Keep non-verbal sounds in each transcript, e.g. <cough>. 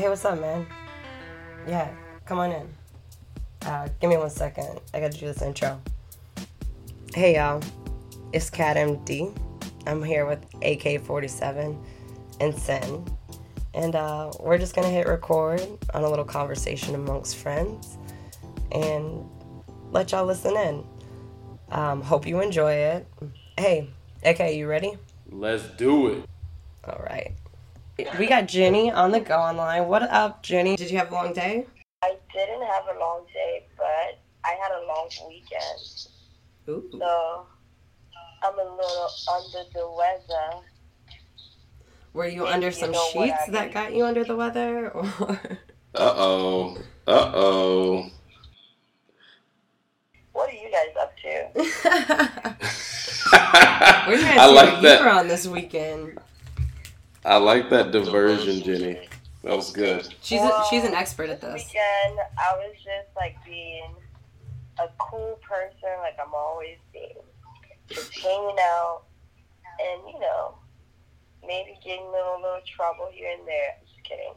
Hey, what's up, man? Yeah, come on in. Uh, give me one second. I gotta do this intro. Hey, y'all. It's Cat MD. I'm here with AK 47 and Sin. And uh, we're just gonna hit record on a little conversation amongst friends and let y'all listen in. Um, hope you enjoy it. Hey, AK, you ready? Let's do it. All right. We got Jenny on the go online. What up, Jenny? Did you have a long day? I didn't have a long day, but I had a long weekend. Ooh. So I'm a little under the weather. Were you If under you some sheets that mean. got you under the weather? Or Uh oh. Uh oh. What are you guys up to? <laughs> <laughs> we're trying to I see like what you were that. on this weekend. I like that diversion, Jenny. That was good. She's a, she's an expert at This this. weekend, I was just like being a cool person, like I'm always being, just hanging out, and you know, maybe getting in a little little trouble here and there. Just kidding.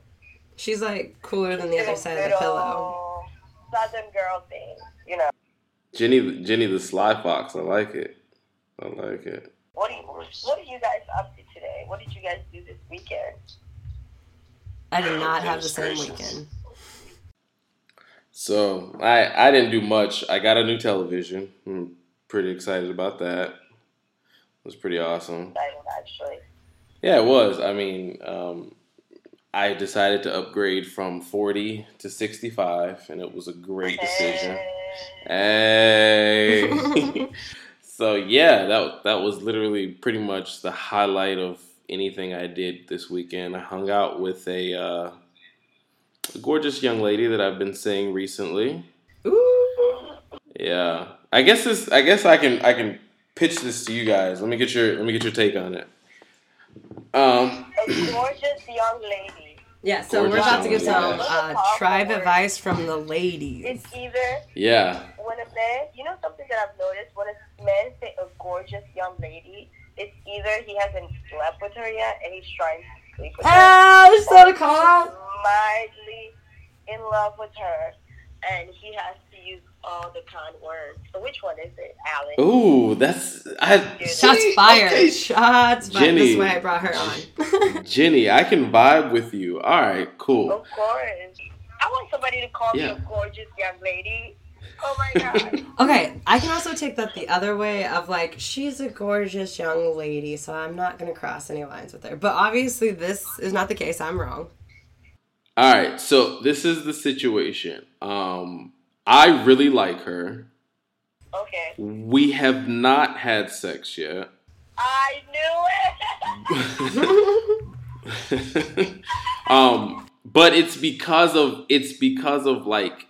She's like cooler than the other side of the pillow. Southern girl thing, you know. Jenny, Jenny the Sly Fox. I like it. I like it. What do you, what are you guys up to today? What did you guys do this weekend? I did not have the same weekend. So I I didn't do much. I got a new television. I'm pretty excited about that. It was pretty awesome. Exciting, actually. Yeah, it was. I mean, um, I decided to upgrade from 40 to 65, and it was a great decision. Hey. Hey. <laughs> so yeah, that that was literally pretty much the highlight of anything I did this weekend. I hung out with a, uh, a gorgeous young lady that I've been seeing recently. Ooh. Yeah, I guess this. I guess I can. I can pitch this to you guys. Let me get your. Let me get your take on it. Um. A gorgeous young lady. Yeah, so we're about to give some uh, tribe advice from the ladies. It's either Yeah. when a man, you know something that I've noticed, when a man say a gorgeous young lady, it's either he hasn't slept with her yet and he's trying to sleep with her. There's or still he's mildly in love with her and he has to use all the con words. So which one is it, Alan? Ooh, that's I. Shots see, fired. okay, Shots fired. Jenny. This is why I brought her on. <laughs> Jenny, I can vibe with you. All right, cool. Of course. I want somebody to call Yeah. me a gorgeous young lady. <laughs> Oh my god. Okay, I can also take that the other way of like she's a gorgeous young lady, so I'm not gonna cross any lines with her. But obviously, this is not the case. I'm wrong. All right, so this is the situation. Um, I really like her. okay. We have not had sex yet. I knew it. <laughs> um, but it's because of it's because of like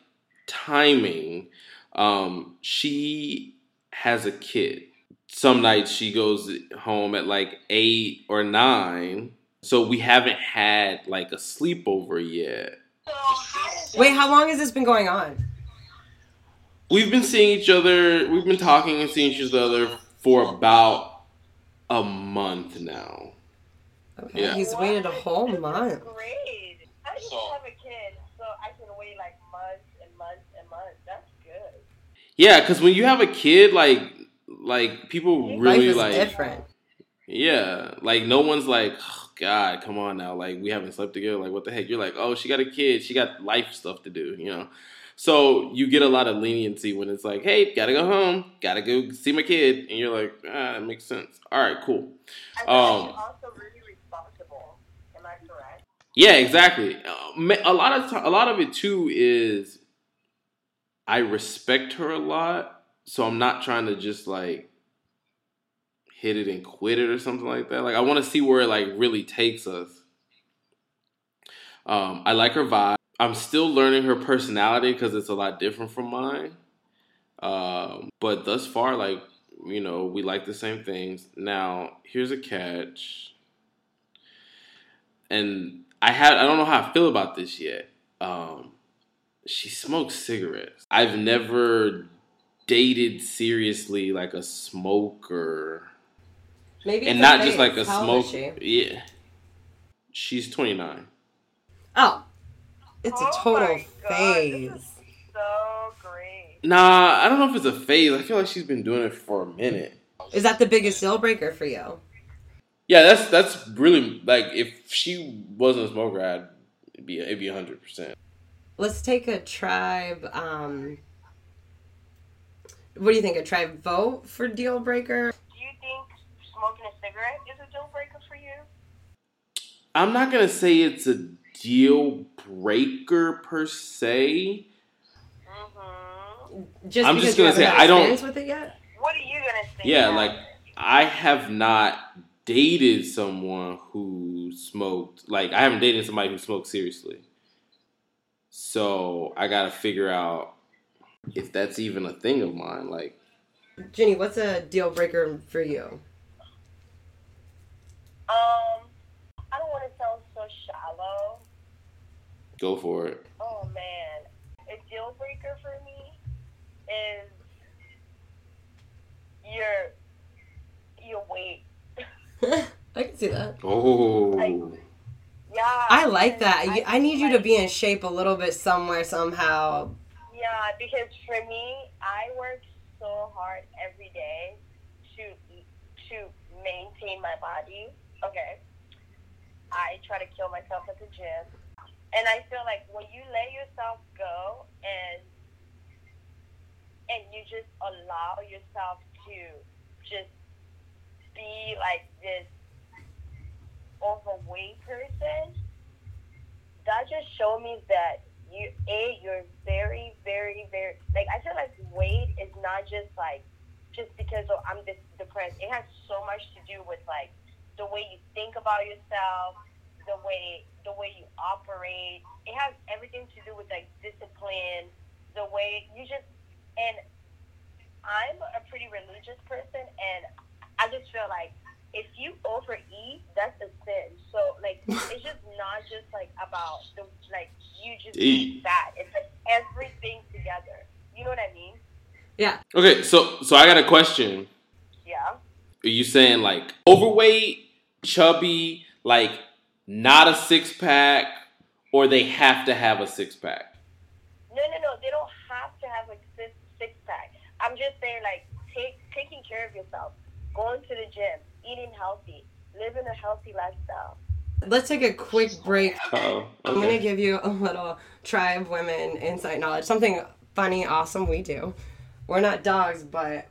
timing. Um, she has a kid. Some nights she goes home at like eight or nine, so we haven't had like a sleepover yet. So how does Wait, how long has this been going on? We've been seeing each other. We've been talking and seeing each other for about a month now. Okay, Yeah. he's waited a whole month. Great. I just So- have a kid, so I can wait like months and months and months. That's good. Yeah, because when you have a kid, like like people really Life is like different. yeah, like no one's like oh, God, come on now, like we haven't slept together, like what the heck? You're like, oh, she got a kid, she got life stuff to do, you know. So you get a lot of leniency when it's like, hey, gotta go home, gotta go see my kid, and you're like, ah, that makes sense. All right, cool. I Um, also really responsible. Am I correct? Yeah, exactly. Uh, A lot of ti- a lot of it too is I respect her a lot, so I'm not trying to just like hit it and quit it or something like that. Like I want to see where it like really takes us. Um, I like her vibe. I'm still learning her personality because it's a lot different from mine. Um, but thus far, like you know, we like the same things. Now, here's a catch and I had I don't know how I feel about this yet. Um, she smokes cigarettes. I've never dated seriously like a smoker, Maybe and not just like a How old is smoke. she? Yeah, she's twenty nine. Oh, it's a Oh total my God, this phase. is So great. Nah, I don't know if it's a phase. I feel like she's been doing it for a minute. Is that the biggest deal breaker for you? Yeah, that's that's really like if she wasn't a smoker, I'd it'd be it'd be hundred percent. Let's take a tribe. Um, what do you think? A tribe vote for deal breaker? Do you think smoking a cigarette is a deal breaker for you? I'm not gonna say it's a deal breaker per se. Mm-hmm. Just I'm just gonna say, I don't- with it yet. What are you gonna say? Yeah, now? like I have not dated someone who smoked. Like I haven't dated somebody who smoked seriously. So I gotta figure out if that's even a thing of mine. Like Jenny, what's a deal breaker for you? Um, I don't want to sound so shallow. go for it. Oh man, a deal breaker for me is your your weight. <laughs> I can see that. Oh. Yeah. I like that. You- I need you to be in shape a little bit somewhere somehow. Yeah, because for me, I work so hard every day to to maintain my body. Okay. I try to kill myself at the gym. And I feel like when you let yourself go and and you just allow yourself to just be like this overweight person, that just showed me that you a you're very very very like I feel like weight is not just like just because oh, I'm this depressed. It has so much to do with like the way you think about yourself, the way the way you operate. It has everything to do with like discipline, the way you just and I'm a pretty religious person and I just feel like if you overeat, that's a sin. So like it's just not just like the like you just Eat. eat fat. It's like everything together. You know what I mean? Yeah. Okay, so so I got a question. Yeah. Are you saying like overweight, chubby, like not a six pack, or they have to have a six pack? No, no, no. They don't have to have like six six pack. I'm just saying like take taking care of yourself, going to the gym, eating healthy, living a healthy lifestyle. Let's take a quick break. Oh, I'm gonna give you a little tribe women insight knowledge. Something funny, awesome we do. We're not dogs, but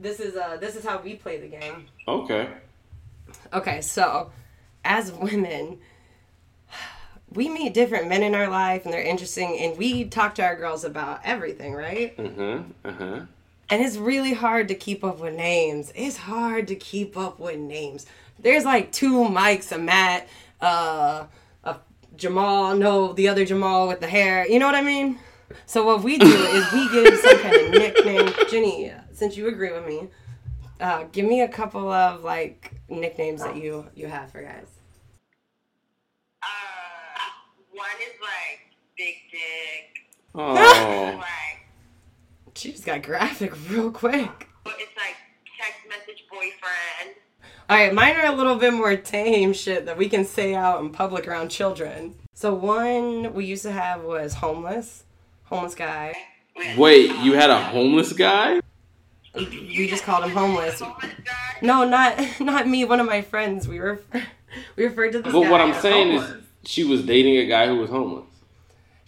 this is uh this is how we play the game. Okay. Okay, so as women, we meet different men in our life and they're interesting and we talk to our girls about everything, right? Mm-hmm. Uh-huh. And it's really hard to keep up with names. It's hard to keep up with names. There's like two Mikes, a Matt, uh, a Jamal, no, the other Jamal with the hair. You know what I mean? So what we do is we give some kind of <laughs> nickname. Jenny, since you agree with me, uh, give me a couple of like nicknames that you you have for guys. Uh, one is like big dick. Oh. Like She just got graphic real quick. it's like text message boyfriend. All right, mine are a little bit more tame shit that we can say out in public around children. So one we used to have was homeless, homeless guy. Wait, you had a homeless guy? We just called him homeless. No, not <laughs> not me. One of my friends. We were <laughs> we referred to this. But guy what I'm saying homeless. is she was dating a guy who was homeless.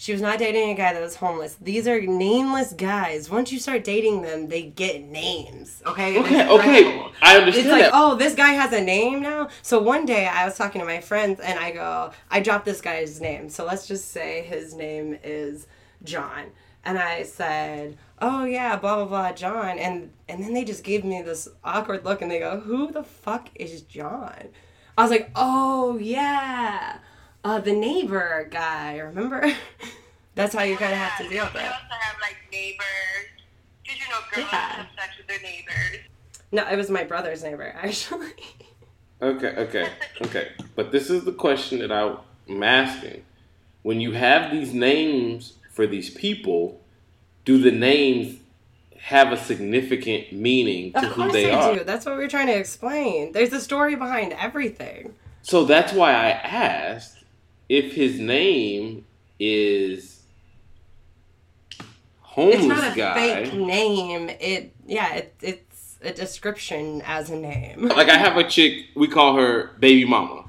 She was not dating a guy that was homeless. These are nameless guys. Once you start dating them, they get names. Okay. Okay, okay. I It's understand like, that. oh, this guy has a name now. So one day I was talking to my friends and I go, I dropped this guy's name. So let's just say his name is John. And I said, oh yeah, blah blah blah, John. And and then they just gave me this awkward look and they go, who the fuck is John? I was like, oh yeah, uh, the neighbor guy. Remember? <laughs> That's how you kind of have to deal with it. it. also have like neighbors. Did you know girls Yeah. have sex with their neighbors? No, it was my brother's neighbor <laughs> actually. Okay, okay, <laughs> okay. But this is the question that I'm asking. When you have these names for these people, do the names have a significant meaning to Of who they they are? do. That's what we are trying to explain. There's a story behind everything. So that's why I asked if his name is homeless It's not a guy, fake name. It yeah, it, it's a description as a name. like I have a chick, we call her baby mama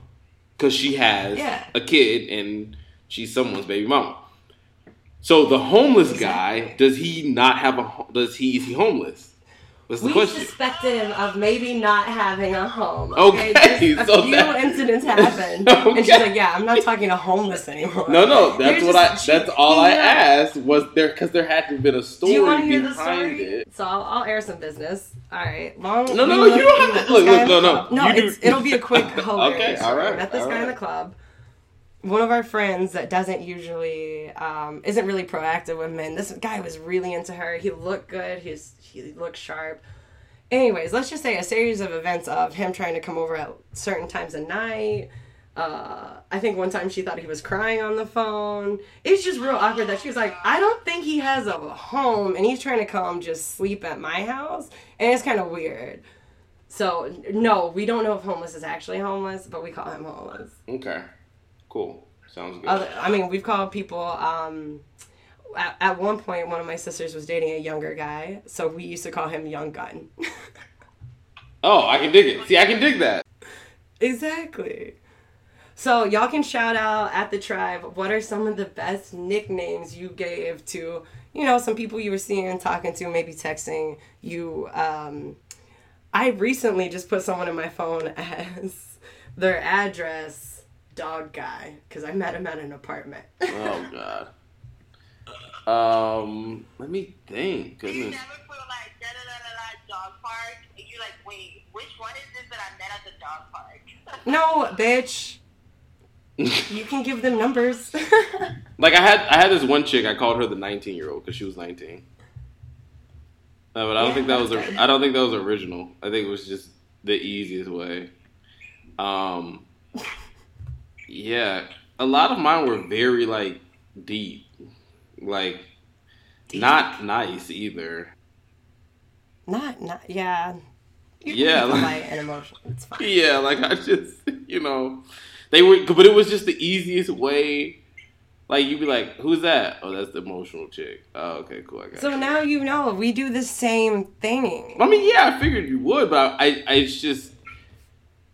because she has Yeah. a kid and she's someone's baby mama. So the homeless guy, does he not have a? Does he is he homeless? What's the We question? suspect of maybe not having a home. Okay, Okay, Just <laughs> a so few that- incidents <laughs> happened, and she's like, "Yeah, I'm not talking to homeless anymore." No, no, that's You're what I. That's all I Yeah. asked was there because there had to have been a Do story you want to hear the story? it. So I'll, I'll air some business. All right, long. No, no, you don't have to- look, look, no, no. No, you do- it's, it'll be a quick, <laughs> Okay, all right, Met this all guy in the club. One of our friends that doesn't usually, um, isn't really proactive with men. This guy was really into her. He looked good. He's he looked sharp. Anyways, let's just say a series of events of him trying to come over at certain times of night. Uh, I think one time she thought he was crying on the phone. It's just real awkward that she was like, I don't think he has a home, and he's trying to come just sleep at my house, and it's kind of weird. So no, we don't know if homeless is actually homeless, but we call him homeless. Okay, cool. Sounds good. Other, I mean, we've called people. Um, at, at one point, one of my sisters was dating a younger guy, so we used to call him Young Gun. <laughs> oh, I can dig it. See, I can dig that. exactly. So y'all can shout out at the tribe. What are some of the best nicknames you gave to you know some people you were seeing, talking to, maybe texting you? Um, I recently just put someone in my phone <laughs> as their address dog guy because I met him at an apartment. Oh <laughs> God. Um, let me think. You Goodness. never put like da da da da da dog park, and you're like, wait, which one is this that I met at the dog park? <laughs> no, bitch. You can give them numbers. <laughs> Like I had, I had this one chick. I called her the 19 year old because she was 19. No, but I don't Yeah, think that was. that's. I don't think that was original. I think it was just the easiest way. Um, yeah, a lot of mine were very like deep, like not nice either. not, not, yeah. You Yeah, like- and emotional. It's fine. <laughs> Yeah, like I just, you know, they were, but it was just the easiest way. Like you'd be like, "Who's that?" Oh, that's the emotional chick. Oh, okay, cool. I got. So you. now you know we do the same thing. I mean, yeah, I figured you would, but I, I it's just,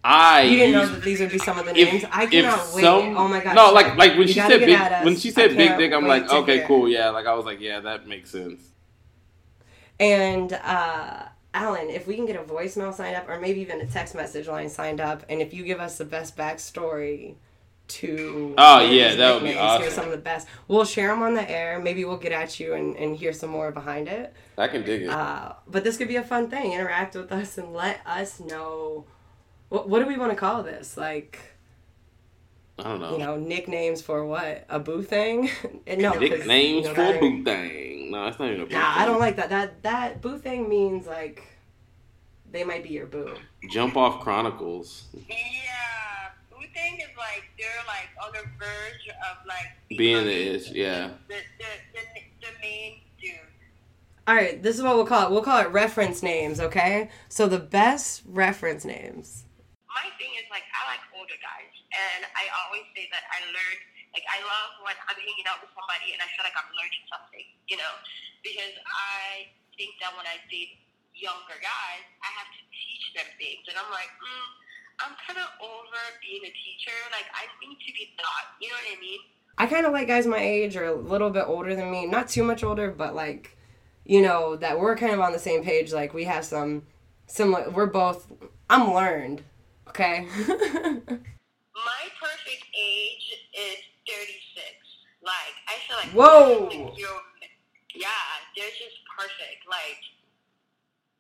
I. You didn't know that these would be some of the if- names. I cannot wait. some- oh my god. No, like like when You she said big, when she said big dick, I'm like, okay, hear. cool, yeah. Like I was like, yeah, that makes sense. And uh, Alan, if we can get a voicemail signed up, or maybe even a text message line signed up, and if you give us the best backstory to Oh, yeah, that would be awesome. some of the best. We'll share them on the air. Maybe we'll get at you and, and hear some more behind it. I can dig it. Uh, but this could be a fun thing. Interact with us and let us know. What, what do we want to call this? Like, I don't know. you know, nicknames for what? A boo thing? <laughs> no, 'cause, Nicknames you know, for that a ain't- boot thing. No, it's not even a boot Nah, I don't like that. That that boo thing means like they might be your boo. Jump off Chronicles. Yeah, Wu Tang is like they're like on the verge of like Being the ish, yeah. the the the, the main dude. All right, this is what we'll call it. We'll call it reference names, okay? So the best reference names. Like I like older guys, and I always say that I learned. Like I love when I'm hanging out with somebody and I feel like I'm learning something, you know, because I think that when I date younger guys, I have to teach them things, and I'm like, mm, I'm kind of over being a teacher. Like I need to be taught. You know what I mean? I kind of like guys my age or a little bit older than me. Not too much older, but like, you know, that we're kind of on the same page. Like we have some similar. We're both. I'm learned, okay? <laughs> My perfect age is 36. Like, I feel like. Whoa. 36-year-old Yeah, they're just perfect. Like,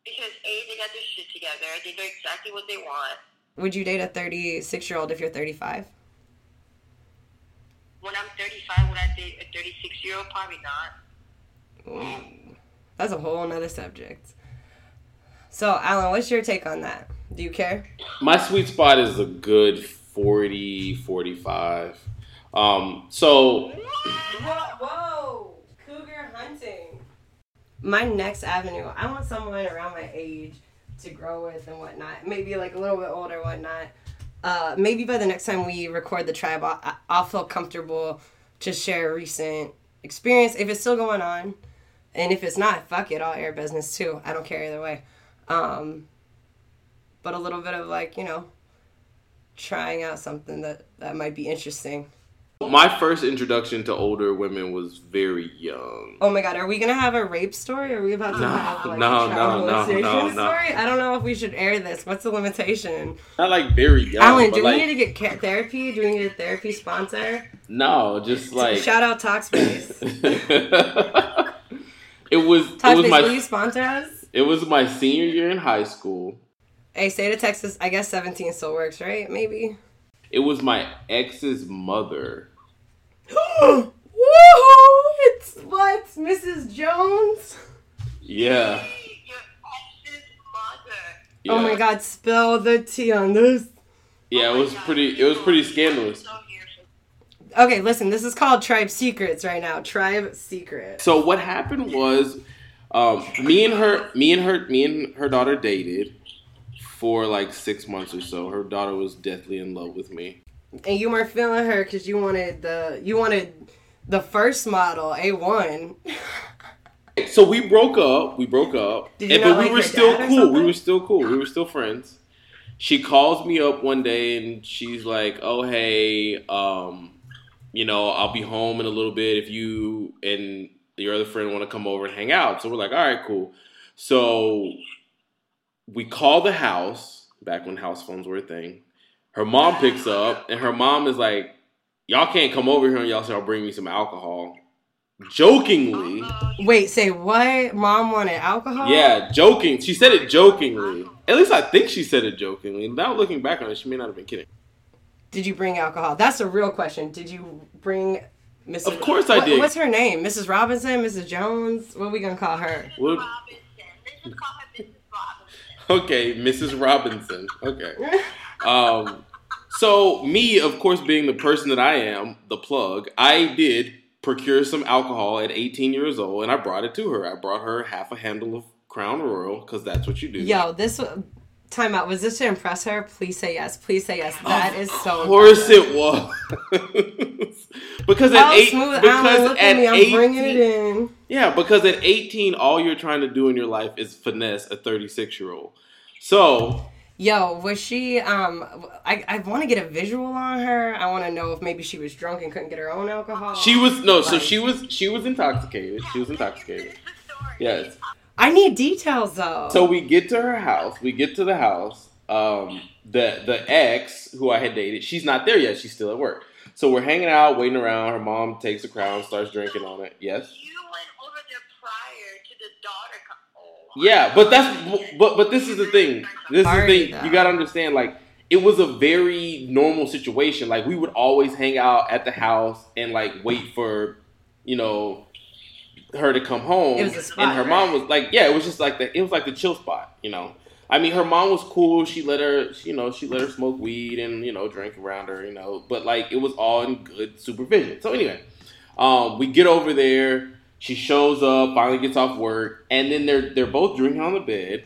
because A, they got their shit together. They know exactly what they want. Would you date a 36 year old if you're 35? When I'm 35, would I date a 36 year old? Probably not. That's a whole nother subject. So, Alan, what's your take on that? Do you care? My sweet spot is a good 40, 45. Um, so Whoa, whoa, cougar hunting. My next avenue, I want someone around my age to grow with and whatnot. Maybe like a little bit older, whatnot. uh, maybe by the next time we record the tribe, I'll, I'll feel comfortable to share a recent experience if it's still going on, and if it's not, fuck it, I'll air business too. I don't care either way. Um, but a little bit of like you know, trying out something that that might be interesting. My first introduction to older women was very young. Oh my god, are we gonna have a rape story? Are we about to No, have like no, a no, child no, molestation no, no. story? I don't know if we should air this. What's the limitation? Not like very young. Alan, do like, we need to get therapy? Do we need a therapy sponsor? No, just like Shout out Talkspace. <laughs> it was. it was Talkspace, will you sponsor us? It was my senior year in high school. Hey, state of Texas, I guess 17 still works, right? Maybe. It was my ex's mother. Woohoo! It's <gasps> what? Mrs. Jones? Yeah. Your ex's mother. yeah. Oh my god, spill the tea on this. Yeah, it was pretty. It was pretty scandalous. So here for Okay, listen, this is called Tribe Secrets right now. Tribe Secret. So what happened was, um, me and her, me and her, me and her daughter dated for like six months or so. Her daughter was deathly in love with me. And you weren't feeling her because you wanted the you wanted the first model, A1. <laughs> So we broke up. We broke up. And- but we were still cool. We were still cool. We were still friends. She calls me up one day and she's like, "Oh hey, um, you know, I'll be home in a little bit if you and your other friend want to come over and hang out." So we're like, "All right, cool." So we call the house back when house phones were a thing. Her mom picks up and her mom is like, "Y'all can't come over here and y'all shall bring me some alcohol." Jokingly. Wait, say what? Mom wanted alcohol? Yeah, joking. She said it jokingly. At least I think she said it jokingly. Now looking back on it, she may not have been kidding. Did you bring alcohol? That's a real question. Did you bring Mrs. Of course I What- did. What's her name? Mrs. Robinson? Mrs. Jones? What are we gonna call her? Well, Robinson. Let's just call her Mrs. Robinson. <laughs> okay, Mrs. Robinson. Okay. <laughs> Um, so me, of course, being the person that I am, the plug, I did procure some alcohol at 18 years old, and I brought it to her. I brought her half a handle of Crown Royal because that's what you do. Yo, this time out. Was this to impress her? Please say yes. Please say yes. That is so. Of course impressive. it was. <laughs> because at Oh, eight, smooth because at at me. I'm 18, bringing it in. Yeah, because at 18, all you're trying to do in your life is finesse a 36 year old. So, Yo, was she? Um, I I want to get a visual on her. I want to know if maybe she was drunk and couldn't get her own alcohol. she was no, so she was she was intoxicated. She was intoxicated. This is the story. Yes. I need details though. So we get to her house. We get to the house. Um, the the ex who I had dated, she's not there yet. She's still at work. So we're hanging out, waiting around. Her mom takes a crown, starts drinking on it. Yes. You went over there prior to the daughter. co- Oh, Yeah, but that's but but this is the thing. This is the thing. You gotta understand. Like it was a very normal situation. Like we would always hang out at the house and like wait for, you know, her to come home. It was a spot, and her right? mom was like, yeah, it was just like the it was like the chill spot. You know. I mean, her mom was cool. She let her, you know, she let her smoke weed and you know drink around her, you know. But like it was all in good supervision. So anyway, um, we get over there. She shows up, finally gets off work, and then they're they're both drinking on the bed.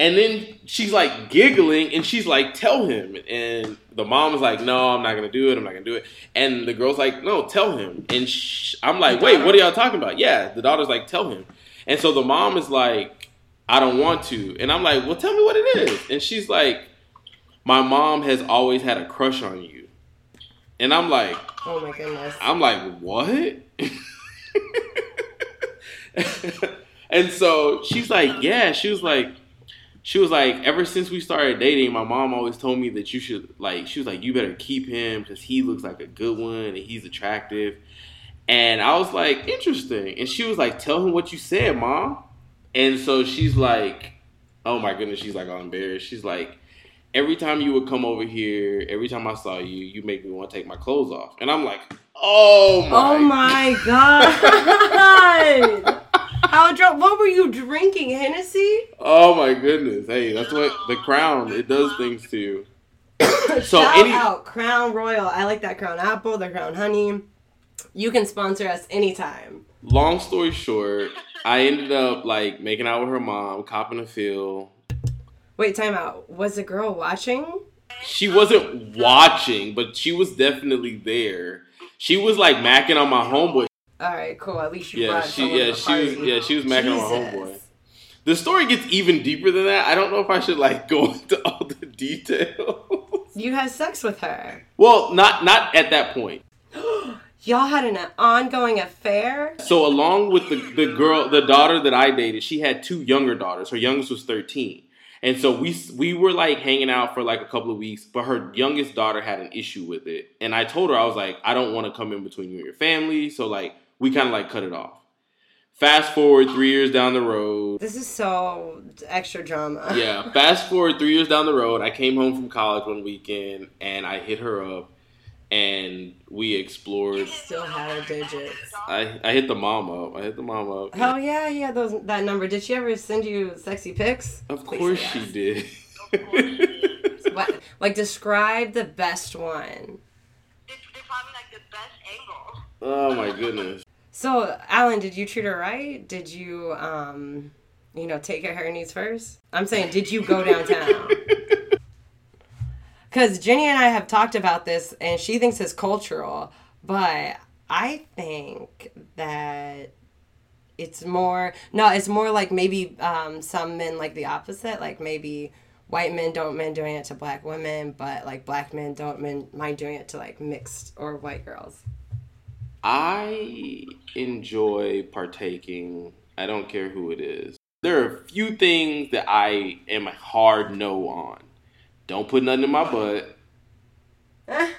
And then she's like giggling, and she's like, "Tell him." And the mom is like, "No, I'm not gonna do it. I'm not gonna do it." And the girl's like, "No, tell him." And sh- I'm like, "Wait, what are y'all talking about?" Yeah, the daughter's like, "Tell him." And so the mom is like, "I don't want to." And I'm like, "Well, tell me what it is." And she's like, "My mom has always had a crush on you." And I'm like, oh my goodness. I'm like, what? <laughs> <laughs> and so she's like, yeah. She was like, she was like, ever since we started dating, my mom always told me that you should like. She was like, you better keep him because he looks like a good one and he's attractive. And I was like, interesting. And she was like, tell him what you said, mom. And so she's like, oh my goodness, she's like all embarrassed. She's like, every time you would come over here, every time I saw you, you make me want to take my clothes off. And I'm like, Oh, oh my, Oh my <laughs> god! How drunk? What were you drinking? Hennessy? oh my goodness. Hey, that's what the crown it does things to you. <coughs> So Shout any- out Crown Royal. I like that Crown Apple, the Crown Honey. You can sponsor us anytime. Long story short, I ended up like making out with her mom, copping a feel. Wait, time out. Was the girl watching? she wasn't watching, but she was definitely there. She was like macking on my homeboy. All right, cool. At least you Yeah, brought she yeah the she was yeah she was macking on my homeboy. The story gets even deeper than that. I don't know if I should like <laughs> go into all the details. You had sex with her. well, not not at that point. <gasps> Y'all had an ongoing affair. So along with the, the girl, the daughter that I dated, she had two younger daughters. Her youngest was 13. And so we we were like hanging out for like a couple of weeks, but her youngest daughter had an issue with it. And I told her I was like, I don't want to come in between you and your family, so like we kind of like cut it off. Fast forward 3 years down the road. This is so extra drama. Yeah, fast forward 3 years down the road, I came home from college one weekend and I hit her up and we explored Still had her digits. I, I hit the mom up. I hit the mom up. Hell yeah, he had those that number. Did she ever send you sexy pics? Of Please course she yes. did. She <laughs> did. What? Like describe the best one. They, they probably like the best angle. oh my goodness. So, Alan, did you treat her right? Did you, um, you know, take care of her needs first? I'm saying, did you go downtown? <laughs> Because Jenny and I have talked about this, and she thinks it's cultural, but I think that it's more no, it's more like maybe um, some men like the opposite, like maybe white men don't mind doing it to black women, but like black men don't min- mind doing it to like mixed or white girls. I enjoy partaking. I don't care who it is. There are a few things that I am a hard no on. Don't put nothing in my butt. Eh.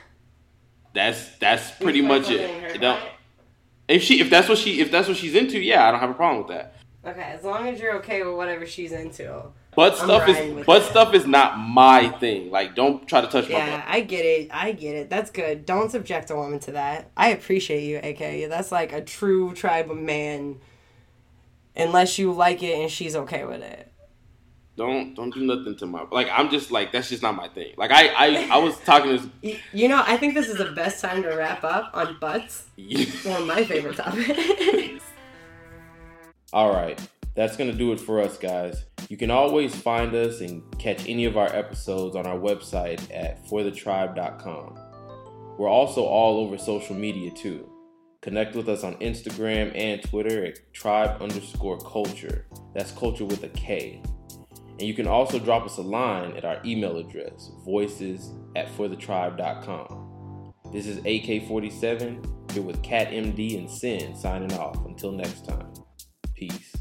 That's that's pretty much it. Don't, if she if that's what she if that's what she's into, yeah, I don't have a problem with that. Okay, as long as you're okay with whatever she's into. Butt I'm stuff is that. stuff is not my thing. Like, don't try to touch my Yeah. I get it. I get it. That's good. Don't subject a woman to that. I appreciate you, AK. That's like a true tribe of man. Unless you like it and she's okay with it. Don't don't do nothing to my like. I'm just like that's just not my thing. Like I I, I was <laughs> talking to Y- You know, I think this is the best time to wrap up on butts. this. <laughs> One of my favorite topics. <laughs> All right, that's going to do it for us, guys. You can always find us and catch any of our episodes on our website at forthetribe.com. We're also all over social media too. Connect with us on Instagram and Twitter at tribe underscore culture. That's culture with a K. And you can also drop us a line at our email address, voices at forthetribe.com. This is AK47 here with Cat MD and Sin signing off. Until next time. Peace.